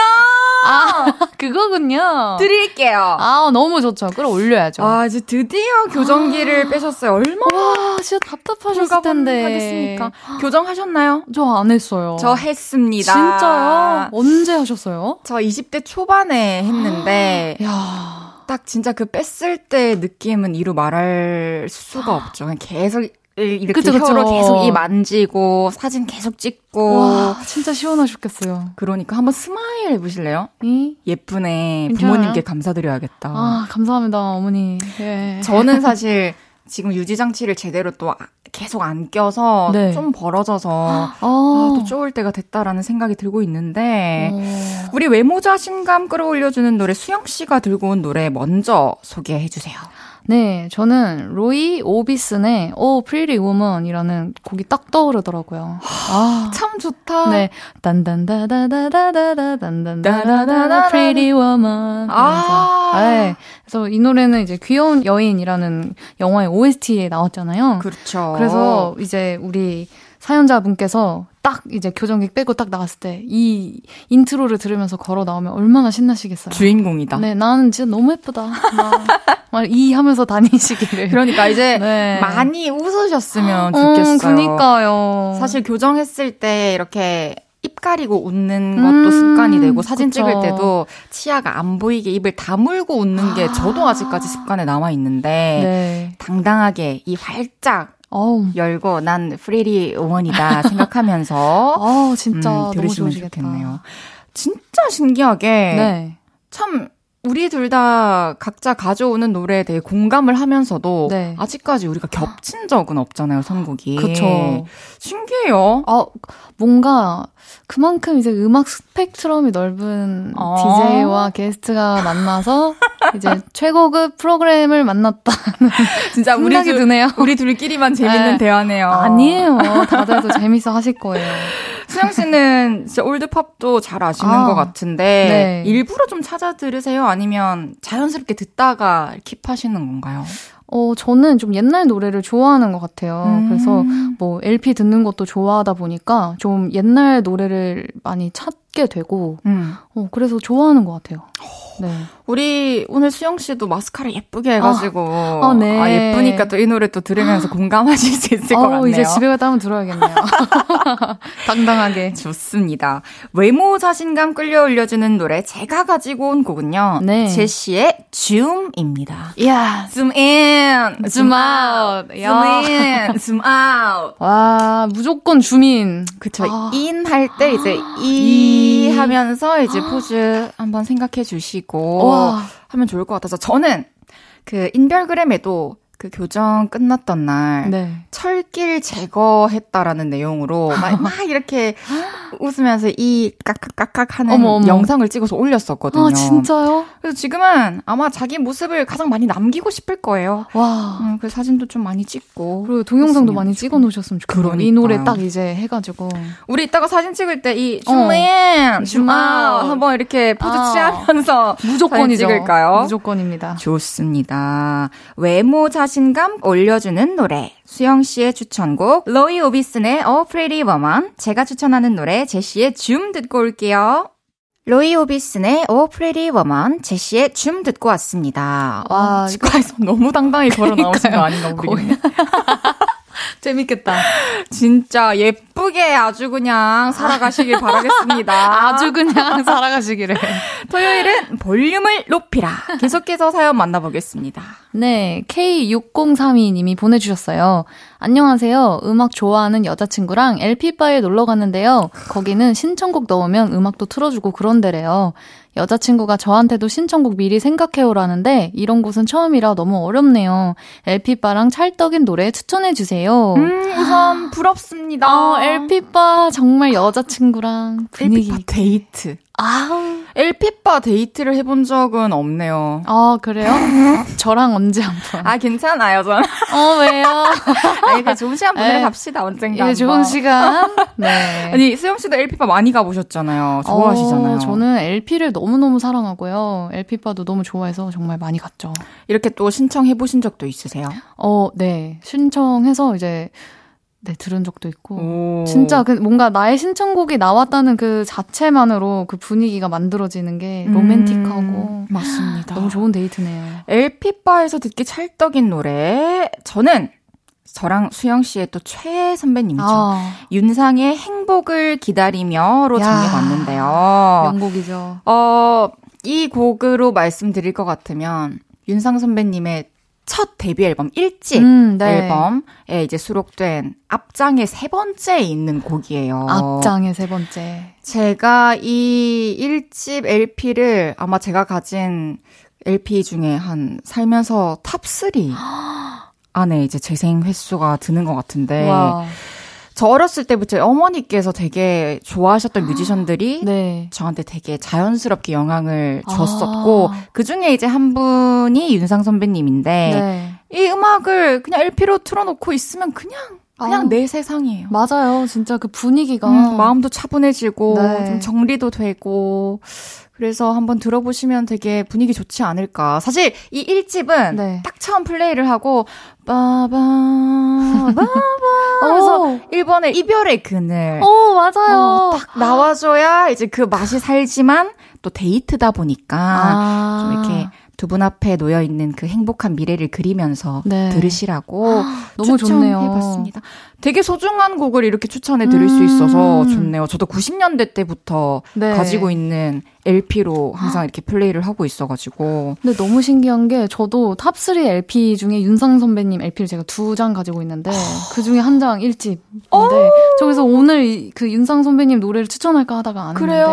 아, *laughs* 그거군요. 드릴게요. 아, 너무 좋죠. 끌어올려야죠. 아, 이제 드디어 교정기를 빼셨어요. 얼마나 와, 진짜 답답하셨을 텐데. 하겠습니까? 교정하셨나요? 저 안 했어요. 저 했습니다. 진짜요? 언제 하셨어요? 저 20대 초반에 했는데 *gasps* 야. 딱 진짜 그 뺐을 때 느낌은 이루 말할 수가 없죠. 그냥 계속 이렇게 그쵸, 그쵸. 혀로 계속 이 만지고 사진 계속 찍고 와, 진짜 시원하셨겠어요. 그러니까 한번 smile 해보실래요? 이? 예쁘네 괜찮아요? 부모님께 감사드려야겠다. 아, 감사합니다, 어머니. 예. 저는 사실 지금 유지 장치를 제대로 또 아- 계속 안 껴서 네. 좀 벌어져서 아, 어. 또 쪼을 때가 됐다라는 생각이 들고 있는데 어. 우리 외모 자신감 끌어올려주는 노래 수영 씨가 들고 온 노래 먼저 소개해 주세요. 네, 저는 로이 오비슨의 Oh, Pretty Woman이라는 곡이 딱 떠오르더라고요. 아, 참 좋다. 네. 딴딴다다다다다다 딴딴다다다다 Pretty Woman. 아. 네. 그래서 이 노래는 이제 귀여운 여인이라는 영화의 OST에 나왔잖아요. 그렇죠. 그래서 이제 우리 사연자분께서 딱 이제 교정기 빼고 딱 나갔을 때 이 intro를 들으면서 걸어 나오면 얼마나 신나시겠어요. 주인공이다. 네, 나는 진짜 너무 예쁘다. *laughs* 막이 하면서 다니시기를. 그러니까 이제 *laughs* 네. 많이 웃으셨으면 음, 좋겠어요. 그니까요. 사실 교정했을 때 이렇게 입 가리고 웃는 음, 것도 습관이 되고 사진 그쵸. 찍을 때도 치아가 안 보이게 입을 다물고 웃는 게 저도 아직까지 습관에 남아 있는데 네. 당당하게 이 활짝 어우. 열고 난 프리리 원이다 *laughs* 생각하면서 아, 진짜 음, 들으시면. 좋겠네요. 진짜 신기하게 네. 참 우리 둘 다 각자 가져오는 노래에 대해 공감을 하면서도 네. 아직까지 우리가 겹친 적은 없잖아요, 선곡이. 그쵸. 신기해요. 아, 뭔가 그만큼 이제 음악 스펙트럼이 넓은 어. DJ와 게스트가 만나서 이제 최고급 프로그램을 만났다는 *laughs* 진짜 우리 생각이 둘, 드네요. 우리 둘끼리만 재밌는 네. 대화네요. 아니에요. 다들도 재밌어 하실 거예요. 수영 씨는 진짜 올드팝도 잘 아시는 아, 것 같은데 네. 일부러 좀 찾아 들으세요? 아니면 자연스럽게 듣다가 킵하시는 건가요? 어, 저는 좀 옛날 노래를 좋아하는 것 같아요. 음. 그래서 뭐 LP 듣는 것도 좋아하다 보니까 좀 옛날 노래를 많이 찾 게 되고, 음. 어, 그래서 좋아하는 것 같아요. 네. 우리 오늘 수영 씨도 마스카라 예쁘게 해가지고 아, 네. 아, 예쁘니까 또 이 노래 또 들으면서 공감하실 수 있을 것 어, 같네요. 이제 집에 갔다 한번 들어야겠네요. *laughs* 당당하게. 좋습니다. 외모 자신감 끌려 올려주는 노래 제가 가지고 온 곡은요. 네. 제시의 줌입니다. 이야. Zoom in, Zoom out. zoom 야. in, zoom out. 와, 무조건 주민. 그쵸. 아. in 할때 이제 이. 이 하면서 이제 포즈 한번 생각해 주시고 와. 하면 좋을 것 같아서 저는 그 인별그램에도 그 교정 끝났던 날 네. 철길 제거했다라는 내용으로 *laughs* 막, 막 이렇게 웃으면서 이 깍깍깍깍 하는 어머, 어머. 영상을 찍어서 올렸었거든요. 아, 진짜요? 그래서 지금은 아마 자기 모습을 가장 많이 남기고 싶을 거예요. 와. 음, 그 사진도 좀 많이 찍고. 그리고 동영상도 많이. 찍어 놓으셨으면 좋겠네요. 이 그러니까요. 노래 딱 이제 해 가지고. 우리 이따가 사진 찍을 때이 어. 줌인, 줌 아웃. 한번 이렇게 포즈 아. 취하면서 무조건이죠. 찍을까요? 무조건입니다. 좋습니다. 외모 자 신감 올려주는 노래. 수영 씨의 추천곡, 로이 오비슨의 A Pretty Woman. 제가 추천하는 노래, 제시의 줌 듣고 올게요. 로이 오비슨의 A Pretty Woman, 제시의 줌 듣고 왔습니다. 와, 와, 치과에서 너무 당당히 걸어 나오신 거 아닌가 모르겠네. *laughs* 재밌겠다. 진짜 예쁘게 아주 그냥 살아가시길 바라겠습니다. *laughs* 아주 그냥 *laughs* 살아가시기를. 토요일은 볼륨을 높이라. 계속해서 사연 만나보겠습니다. 네, K6032님이 보내주셨어요. 안녕하세요. 음악 좋아하는 여자친구랑 LP바에 놀러 갔는데요. 거기는 신청곡 넣으면 음악도 틀어주고 그런데래요. 여자친구가 저한테도 신청곡 미리 생각해오라는데 이런 곳은 처음이라 너무 어렵네요. LP바랑 찰떡인 노래 추천해주세요. 음, 우선 부럽습니다. 아, LP바 정말 여자친구랑 분위기. LP파 데이트. 아, LP바 데이트를 해본 적은 없네요. 아 그래요? *laughs* 저랑 언제 한 번? 아, 괜찮아요, 저는. 어 왜요? *laughs* 아니, 그 좋은 시간 보내러 에, 갑시다, 언젠가. 예, 좋은. 시간. *laughs* 네. 아니, 수영 씨도 LP바 많이 가보셨잖아요. 좋아하시잖아요. 어, 저는 LP를 너무너무 사랑하고요. LP바도 너무 좋아해서 정말 많이 갔죠. 이렇게 또 신청해보신 적도 있으세요? 어, 네. 신청해서 이제, 네, 들은 적도 있고. 오. 진짜 그 뭔가 나의 신청곡이 나왔다는 그 자체만으로 그 분위기가 만들어지는 게 로맨틱하고 음, 맞습니다. 너무 좋은 데이트네요. LP바에서 듣기 찰떡인 노래. 저는 저랑 수영 씨의 또 최애 선배님이죠. 아, 윤상의 행복을 기다리며로 야. 정해봤는데요. 명곡이죠. 어, 이 곡으로 말씀드릴 것 같으면 윤상 선배님의 첫 데뷔 앨범 1집 음, 네. 앨범에 이제 수록된 앞장의 세 번째에 있는 곡이에요. 앞장의 세 번째. 제가 이 1집 LP를 아마 제가 가진 LP 중에 한 살면서 top 3 *gasps* 안에 이제 재생 횟수가 드는 것 같은데 와. 저 어렸을 때부터 어머니께서 되게 좋아하셨던 뮤지션들이 네. 저한테 되게 자연스럽게 영향을 줬었고 아. 그 중에 이제 한 분이 윤상 선배님인데 네. 이 음악을 그냥 LP로 틀어놓고 있으면 그냥 그냥 아. 내 세상이에요. 맞아요. 진짜 그 분위기가. 음, 마음도 차분해지고 네. 좀 정리도 되고 그래서 한번 들어보시면 되게 분위기 좋지 않을까. 사실 이 1집은 네. 딱 처음 플레이를 하고 빠바 빠바 *laughs* 오. 1번의 이별의 그늘 오, 맞아요. 어, 딱 나와줘야 이제 그 맛이 살지만 또 데이트다 보니까 아. 좀 이렇게 두 분 앞에 놓여 있는 그 행복한 미래를 그리면서 네. 들으시라고 너무 좋네요. 추천해봤습니다. 되게 소중한 곡을 이렇게 추천해 드릴 수 있어서 음. 좋네요. 저도 90년대 때부터 네. 가지고 있는 LP로 항상 이렇게 플레이를 하고 있어가지고 근데 너무 신기한 게 저도 top 3 LP 중에 윤상 선배님 LP를 제가 두 장 가지고 있는데 그 중에 한 장 1집인데 저기서 오늘 이- 그 윤상 선배님 노래를 추천할까 하다가 안 했는데.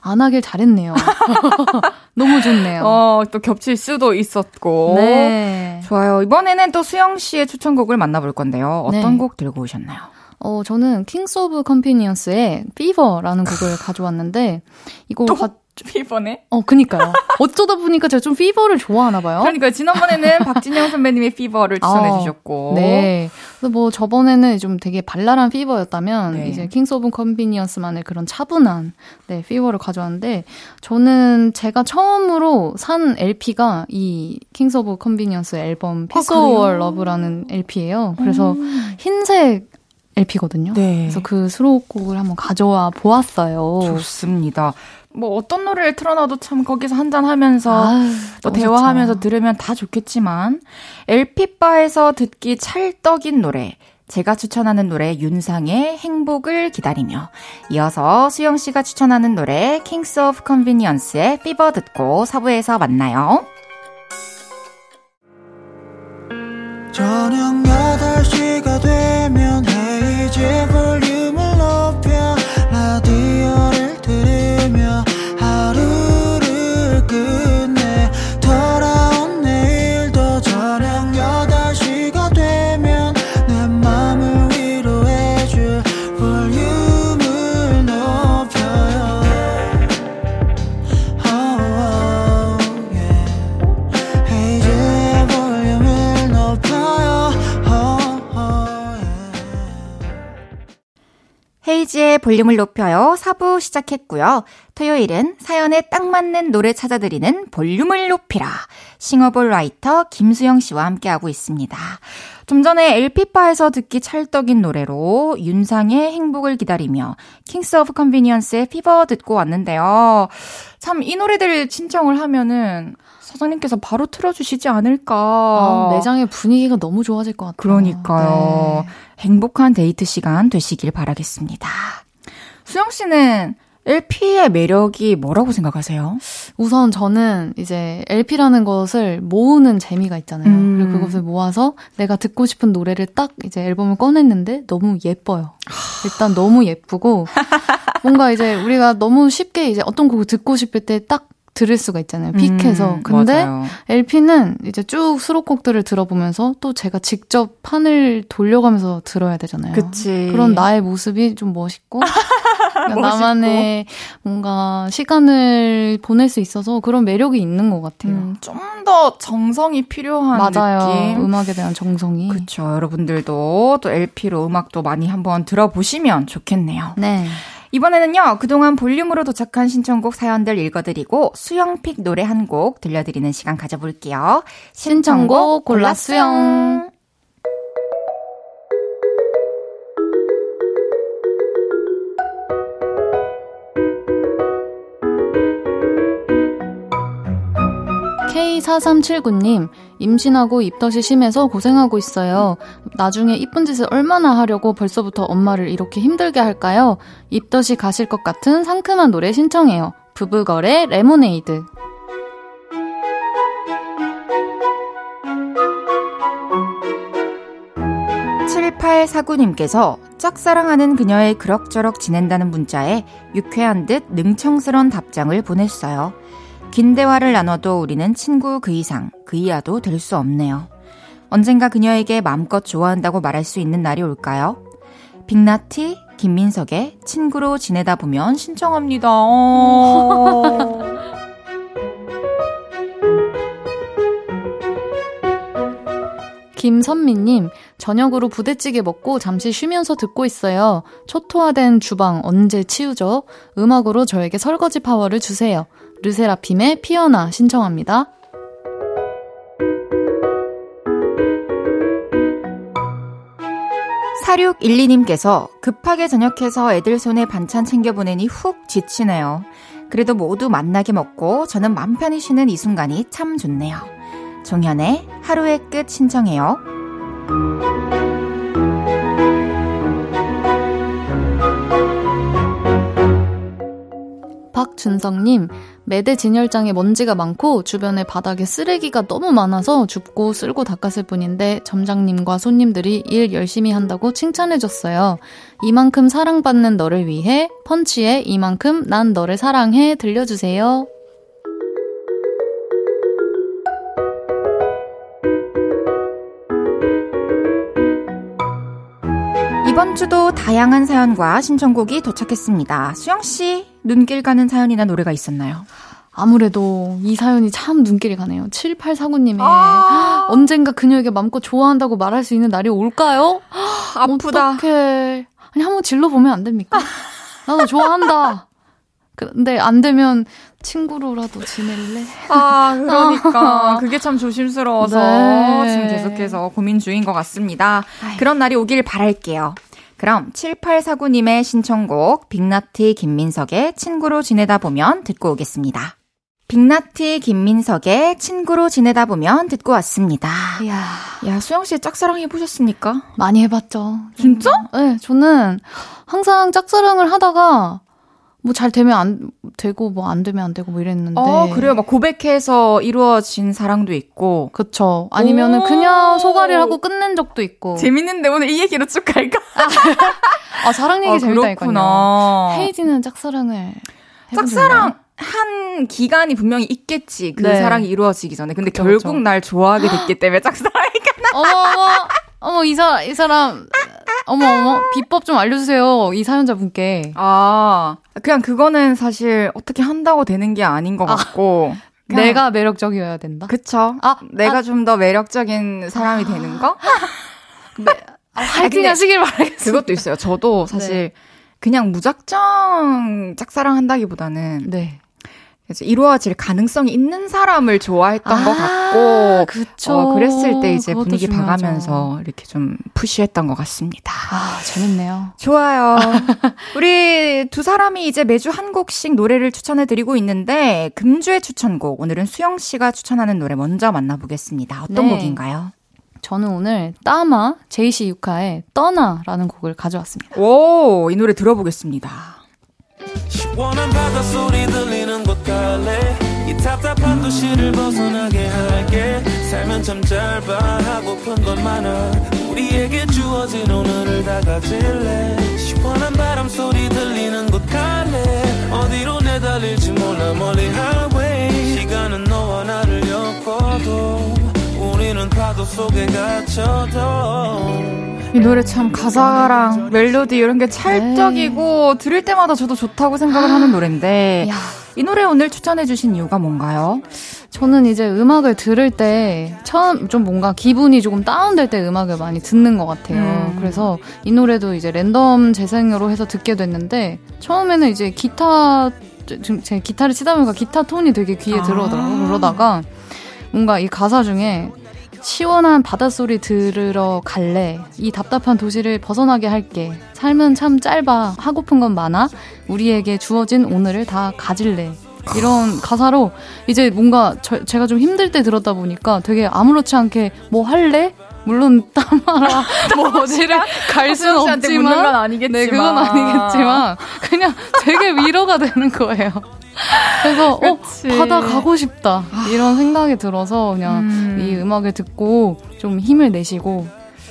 안 하길 잘했네요. *laughs* 너무 좋네요. 어, 또 겹칠 수도 있었고. 네. 좋아요. 이번에는 또 수영 씨의 추천곡을 만나볼 건데요. 어떤 네. 곡 들고 오셨나요? 어, 저는 Kings of Convenience의 Fever라는 곡을 가져왔는데 이거 또? 가, 이번에? 어, 그니까요. 어쩌다 보니까 제가 좀 Fever를 좋아하나 봐요. 그러니까 지난번에는 *laughs* 박진영 선배님의 Fever를 추천해 어, 주셨고. 네. 그래서 뭐 저번에는 좀 되게 발랄한 Fever였다면 네. 이제 Kings of Convenience만의 그런 차분한 네, Fever를 가져왔는데 저는 제가 처음으로 산 LP가 이 Kings of Convenience 앨범 Peace? or Love라는 LP예요. 그래서 흰색 LP거든요. 네. 그래서 그 수록곡을 한번 가져와 보았어요. 좋습니다. 뭐 어떤 노래를 틀어놔도 참 거기서 한잔 하면서 아유, 또 대화하면서 좋죠. 들으면 다 좋겠지만 LP바에서 듣기 찰떡인 노래 제가 추천하는 노래 윤상의 행복을 기다리며 이어서 수영 씨가 추천하는 노래 Kings of Convenience의 Fever 듣고 4부에서 만나요. 저녁 8시가 되면 헤이즈 볼륨 헤이지의 볼륨을 높여요. 4부 시작했고요. 토요일은 사연에 딱 맞는 노래 찾아드리는 볼륨을 높이라. 싱어볼 라이터 김수영 씨와 함께하고 있습니다. 좀 전에 LP바에서 듣기 찰떡인 노래로 윤상의 행복을 기다리며 Kings of Convenience의 Fever 듣고 왔는데요. 참 이 노래들 신청을 하면은 사장님께서 바로 틀어주시지 않을까. 아, 매장의 분위기가 너무 좋아질 것 같아요. 그러니까요. 네. 행복한 데이트 시간 되시길 바라겠습니다. 수영 씨는 LP의 매력이 뭐라고 생각하세요? 우선 저는 이제 LP라는 것을 모으는 재미가 있잖아요. 음. 그리고 그것을 모아서 내가 듣고 싶은 노래를 딱 이제 앨범을 꺼냈는데 너무 예뻐요. 일단 너무 예쁘고 뭔가 이제 우리가 너무 쉽게 이제 어떤 곡을 듣고 싶을 때 딱 들을 수가 있잖아요. 픽해서. 음, 근데 맞아요. LP는 이제 쭉 수록곡들을 들어보면서 또 제가 직접 판을 돌려가면서 들어야 되잖아요. 그치. 그런 나의 모습이 좀 멋있고 *laughs* 그러니까 나만의 뭔가 시간을 보낼 수 있어서 그런 매력이 있는 것 같아요. 음, 좀더 정성이 필요한 맞아요. 느낌. 음악에 대한 정성이. 그렇죠. 여러분들도 또 LP로 음악도 많이 한번 들어보시면 좋겠네요. 네. 이번에는요, 그동안 볼륨으로 도착한 신청곡 사연들 읽어드리고 수영픽 노래 한 곡 들려드리는 시간 가져볼게요. 신청곡 골라 수영. K4379님, 임신하고 입덧이 심해서 고생하고 있어요. 나중에 이쁜 짓을 얼마나 하려고 벌써부터 엄마를 이렇게 힘들게 할까요? 입덧이 가실 것 같은 상큼한 노래 신청해요. 부부걸의 레모네이드. 칠 7849님께서 짝사랑하는 그녀의 그럭저럭 지낸다는 문자에 유쾌한 듯 능청스런 답장을 보냈어요. 긴 대화를 나눠도 우리는 친구 그 이상, 그 이하도 될 수 없네요. 언젠가 그녀에게 마음껏 좋아한다고 말할 수 있는 날이 올까요? 빅나티, 김민석의 친구로 지내다 보면 신청합니다. 어. *laughs* 김선미님, 저녁으로 부대찌개 먹고 잠시 쉬면서 듣고 있어요. 초토화된 주방 언제 치우죠? 음악으로 저에게 설거지 파워를 주세요. 르세라핌의 피어나 신청합니다. 사육일리님께서 급하게 저녁해서 애들 손에 반찬 챙겨 보내니 훅 지치네요. 그래도 모두 만나게 먹고 저는 맘 편히 쉬는 이 순간이 참 좋네요. 종현의 하루의 끝 신청해요. 박준성님, 매대 진열장에 먼지가 많고 주변에 바닥에 쓰레기가 너무 많아서 줍고 쓸고 닦았을 뿐인데 점장님과 손님들이 일 열심히 한다고 칭찬해줬어요. 이만큼 사랑받는 너를 위해 펀치의 이만큼 난 너를 사랑해 들려주세요. 이번 주도 다양한 사연과 신청곡이 도착했습니다. 수영씨, 눈길 가는 사연이나 노래가 있었나요? 아무래도 이 사연이 참 눈길이 가네요. 7849님의 아~ 언젠가 그녀에게 마음껏 좋아한다고 말할 수 있는 날이 올까요? 아프다. 어떡해. 아니, 한번 질러보면 안 됩니까? 나도 좋아한다. 근데 안 되면 친구로라도 지낼래? 아, 그러니까. 그게 참 조심스러워서 네. 지금 계속해서 고민 중인 것 같습니다. 그런 날이 오길 바랄게요. 그럼 7849님의 신청곡 빅나티 김민석의 친구로 지내다 보면 듣고 오겠습니다. 빅나티 김민석의 친구로 지내다 보면 듣고 왔습니다. 이야. 야, 수영 씨 짝사랑 해보셨습니까? 많이 해봤죠. 진짜? 네, 저는 항상 짝사랑을 하다가 뭐 잘 되면 안 되고 뭐 안 되면 안 되고 뭐 이랬는데. 어, 그래요. 막 고백해서 이루어진 사랑도 있고. 그쵸. 아니면은 오. 그냥 소가리를 하고 끝낸 적도 있고. 재밌는데 오늘 이 얘기로 쭉 갈까? 아, *laughs* 사랑 얘기 아, 재밌다니까요. 헤이지는 짝사랑을 짝사랑? 한 기간이 분명히 있겠지. 그 네. 사랑이 이루어지기 전에. 근데 그쵸, 결국 그쵸. 날 좋아하게 됐기 때문에 짝사랑이니까. 어머 어머 어머 이 사람 이 사람 어머 어머 비법 좀 알려주세요 이 사연자분께. 아, 그냥 그거는 사실 어떻게 한다고 되는 게 아닌 것 같고. 그냥- 내가 매력적이어야 된다. 그쵸. 아, 내가 좀더 매력적인 사람이 되는 거? *laughs* 아, 화이팅 근데 하시길 바라겠습니다. 그것도 있어요. 저도 사실 그냥 무작정 짝사랑 한다기보다는 네. 그래서 이루어질 가능성이 있는 사람을 좋아했던 것 아, 같고 그쵸. 어, 그랬을 때 이제 분위기 중요하죠. 봐가면서 이렇게 좀 푸시했던 것 같습니다. 아 재밌네요. 좋아요. *laughs* 우리 두 사람이 이제 매주 한 곡씩 노래를 추천해 드리고 있는데 금주의 추천곡 오늘은 수영 씨가 추천하는 노래 먼저 만나보겠습니다. 어떤 네. 곡인가요? 저는 오늘 따마 제이시 유카의 떠나라는 곡을 가져왔습니다. 오, 이 노래 들어보겠습니다. 시원한 바닷소리 들리는 곳 갈래? 이 답답한 도시를 벗어나게 할게. 살면 참 짧아 하고픈 건 많아 우리에게 주어진 오늘을 다 가질래? 시원한 바람 소리 들리는 곳 갈래? 어디로 내달릴지 몰라 멀리 highway. 시간은 너와 나를 엮어도 이 노래 참 가사랑 멜로디 이런 게 찰떡이고 들을 때마다 저도 좋다고 생각을 하는 노래인데 야. 이 노래 오늘 추천해 주신 이유가 뭔가요? 저는 이제 음악을 들을 때 처음 좀 뭔가 기분이 조금 다운될 때 음악을 많이 듣는 것 같아요. 음. 그래서 이 노래도 이제 랜덤 재생으로 해서 듣게 됐는데 처음에는 이제 기타 지금 제 기타를 치다 보니까 기타 톤이 되게 귀에 아. 들어오더라고요. 그러다가 뭔가 이 가사 중에 시원한 바닷소리 들으러 갈래. 이 답답한 도시를 벗어나게 할게. 삶은 참 짧아. 하고픈 건 많아. 우리에게 주어진 오늘을 다 가질래. 이런 가사로 이제 뭔가 저- 제가 좀 힘들 때 들었다 보니까 되게 아무렇지 않게 뭐 할래? 물론 따마라 *laughs* 뭐 어디를 갈 수는 수영 씨한테 묻는 건 없지만 아니겠지만. 네 그건 아니겠지만 그냥 되게 위로가 되는 거예요. 그래서. 어 바다 가고 싶다 이런 생각이 들어서 그냥 음. 이 음악을 듣고 좀 힘을 내시고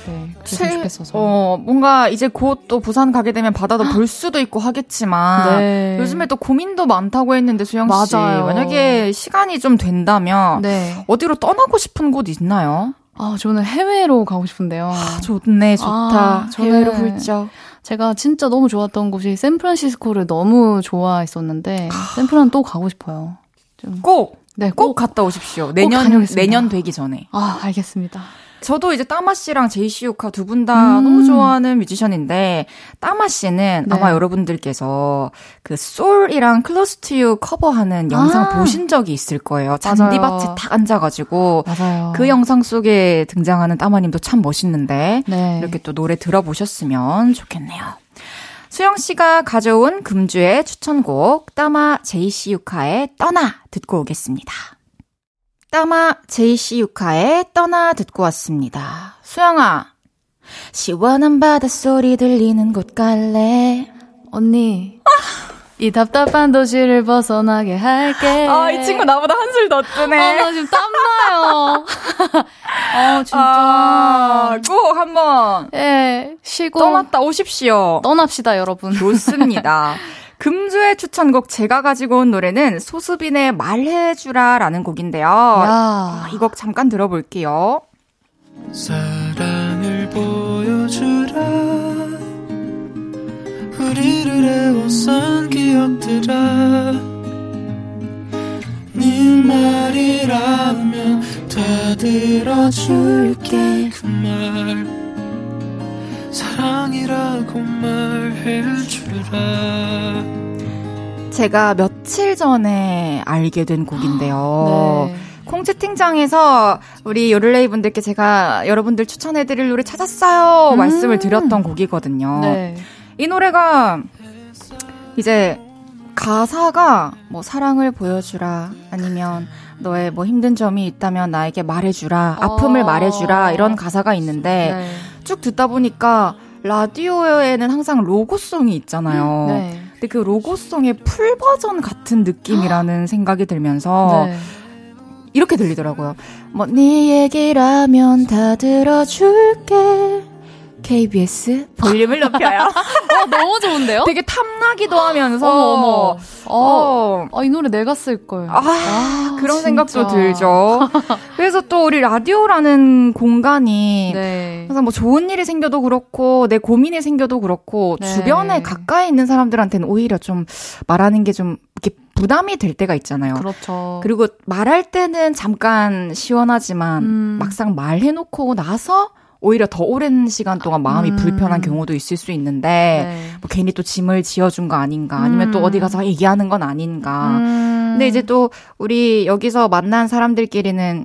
네 좋겠어서 어, 뭔가 이제 곧 또 부산 가게 되면 바다도 볼 *gasps* 수도 있고 하겠지만 네. 요즘에 또 고민도 많다고 했는데 수영 씨 맞아요. 만약에 시간이 좀 된다면 네. 어디로 떠나고 싶은 곳 있나요? 아 저는 해외로 가고 싶은데요. 아, 좋네 좋다 아, 해외로 훌쩍 제가 진짜 너무 좋았던 곳이 샌프란시스코를 너무 좋아했었는데 샌프란 또 가고 싶어요. 좀. 꼭 네, 꼭 갔다 오십시오. 내년. 내년 되기 전에. 아, 알겠습니다. 저도 이제 따마 씨랑 제이시 유카 두 분다 음. 너무 좋아하는 뮤지션인데 따마 씨는 네. 아마 여러분들께서 그 소울이랑 클로스 투유 커버하는 영상 아. 보신 적이 있을 거예요. 잔디밭에 탁 앉아가지고 맞아요. 그 영상 속에 등장하는 따마님도 참 멋있는데 네. 이렇게 또 노래 들어보셨으면 좋겠네요. 수영 씨가 가져온 금주의 추천곡 따마 제이시 유카의 떠나 듣고 오겠습니다. 따마 제이시 유카의 떠나 듣고 왔습니다. 수영아, 시원한 바닷소리 들리는 곳 갈래? 언니. 이 답답한 도시를 벗어나게 할게. 나보다 한술 더 아, 나 지금 땀나요. 아, *laughs* 진짜. 아, 꼭 한번 예, 쉬고. 떠났다 오십시오. 떠납시다, 여러분. 좋습니다. *laughs* 금주의 추천곡 제가 가지고 온 노래는 소수빈의 말해주라라는 곡인데요. 야. 이곡 잠깐 들어볼게요. 사랑을 보여주라 우리를 애워싼 기억들아 네 말이라면 다 들어줄게 그 말 사랑이라고 말해주라 제가 며칠 전에 알게 된 곡인데요. 네. 콩 채팅장에서 우리 요를레이 분들께 제가 여러분들 추천해드릴 노래 찾았어요 음. 말씀을 드렸던 곡이거든요. 네. 이 노래가 이제 가사가 뭐 사랑을 보여주라 아니면 너의 뭐 힘든 점이 있다면 나에게 말해주라 아픔을 어. 말해주라 이런 가사가 있는데 네. 쭉 듣다 보니까 라디오에는 항상 로고송이 있잖아요. 네. 근데 그 로고송의 풀 버전 같은 느낌이라는 생각이 들면서 네. 이렇게 들리더라고요. 뭐 네 얘기라면 다 들어줄게. KBS 볼륨을 높여요. *laughs* 어, 너무 좋은데요? 되게 탐나기도 하면서 어머, 어머. 어, 어. 아, 이 노래 내가 쓸 걸. 아, 그런 진짜. 생각도 들죠. *laughs* 그래서 또 우리 라디오라는 공간이 네. 항상 뭐 좋은 일이 생겨도 그렇고 내 고민이 생겨도 그렇고 네. 주변에 가까이 있는 사람들한테는 오히려 좀 말하는 게 좀 이렇게 부담이 될 때가 있잖아요. 그렇죠. 그리고 말할 때는 잠깐 시원하지만 음. 막상 말해놓고 나서 오히려 더 오랜 시간 동안 마음이 음. 불편한 경우도 있을 수 있는데 네. 뭐 괜히 또 짐을 지어준 거 아닌가 아니면 또 음. 어디 가서 얘기하는 건 아닌가 음. 근데 이제 또 우리 여기서 만난 사람들끼리는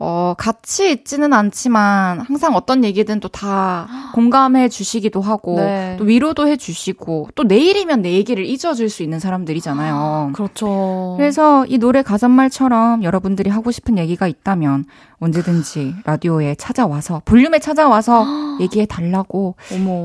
어, 같이 있지는 않지만 항상 어떤 얘기든 또 다 공감해 주시기도 하고 네. 또 위로도 해 주시고 또 내일이면 내 얘기를 잊어줄 수 있는 사람들이잖아요. 그렇죠. 그래서 이 노래 가사말처럼 여러분들이 하고 싶은 얘기가 있다면 언제든지 라디오에 찾아와서 볼륨에 찾아와서 *gasps* 얘기해 달라고.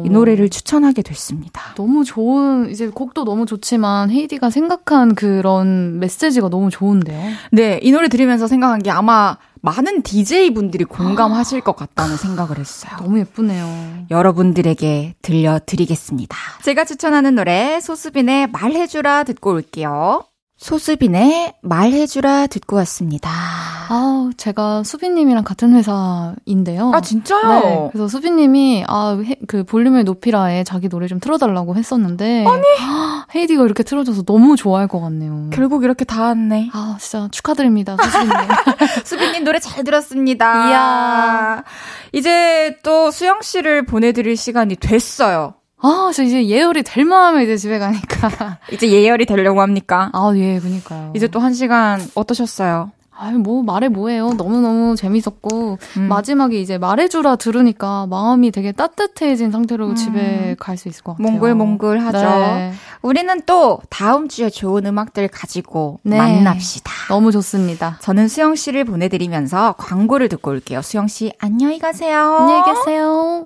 이 노래를 추천하게 됐습니다. 너무 좋은 이제 곡도 너무 좋지만 헤이디가 생각한 그런 메시지가 너무 좋은데요. 네, 이 노래 들으면서 생각한 게 아마 많은 DJ 분들이 공감하실 것 같다는 생각을 했어요. 너무 예쁘네요. 여러분들에게 들려드리겠습니다. 제가 추천하는 노래 소수빈의 말해주라 듣고 올게요. 소수빈의 말해주라 듣고 왔습니다. 아, 제가 수빈님이랑 같은 회사인데요. 아, 진짜요? 네. 그래서 수빈님이, 아, 해, 그 볼륨을 높이라에 자기 노래 좀 틀어달라고 했었는데. 아니! 헤이디가 이렇게 틀어줘서 너무 좋아할 것 같네요. 결국 이렇게 다 왔네. 아, 진짜 축하드립니다, 수빈님. *laughs* 수빈님 노래 잘 들었습니다. 이야. 이제 또 수영씨를 보내드릴 시간이 됐어요. 아, 저 이제 예열이 될 마음에 이제 집에 가니까. *laughs* 이제 예열이 되려고 합니까? 아, 예, 그니까요. 이제 또 한 시간 어떠셨어요? 아유, 뭐, 말해 뭐해요. 너무너무 재밌었고, 음. 마지막에 이제 말해주라 들으니까 마음이 되게 따뜻해진 상태로 음. 집에 갈 수 있을 것 같아요. 몽글몽글 하죠. 네. 우리는 또 다음 주에 좋은 음악들 가지고 네. 만납시다. 너무 좋습니다. 저는 수영 씨를 보내드리면서 광고를 듣고 올게요. 수영 씨 안녕히 가세요. 안녕히 계세요.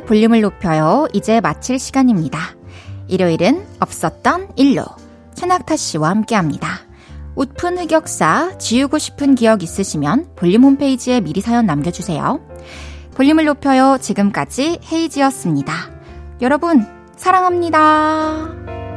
볼륨을 높여요. 이제 마칠 시간입니다. 일요일은 없었던 일로 최낙타 씨와 함께합니다. 웃픈 흑역사 지우고 싶은 기억 있으시면 볼륨 홈페이지에 미리 사연 남겨주세요. 볼륨을 높여요. 지금까지 헤이지였습니다. 여러분 사랑합니다.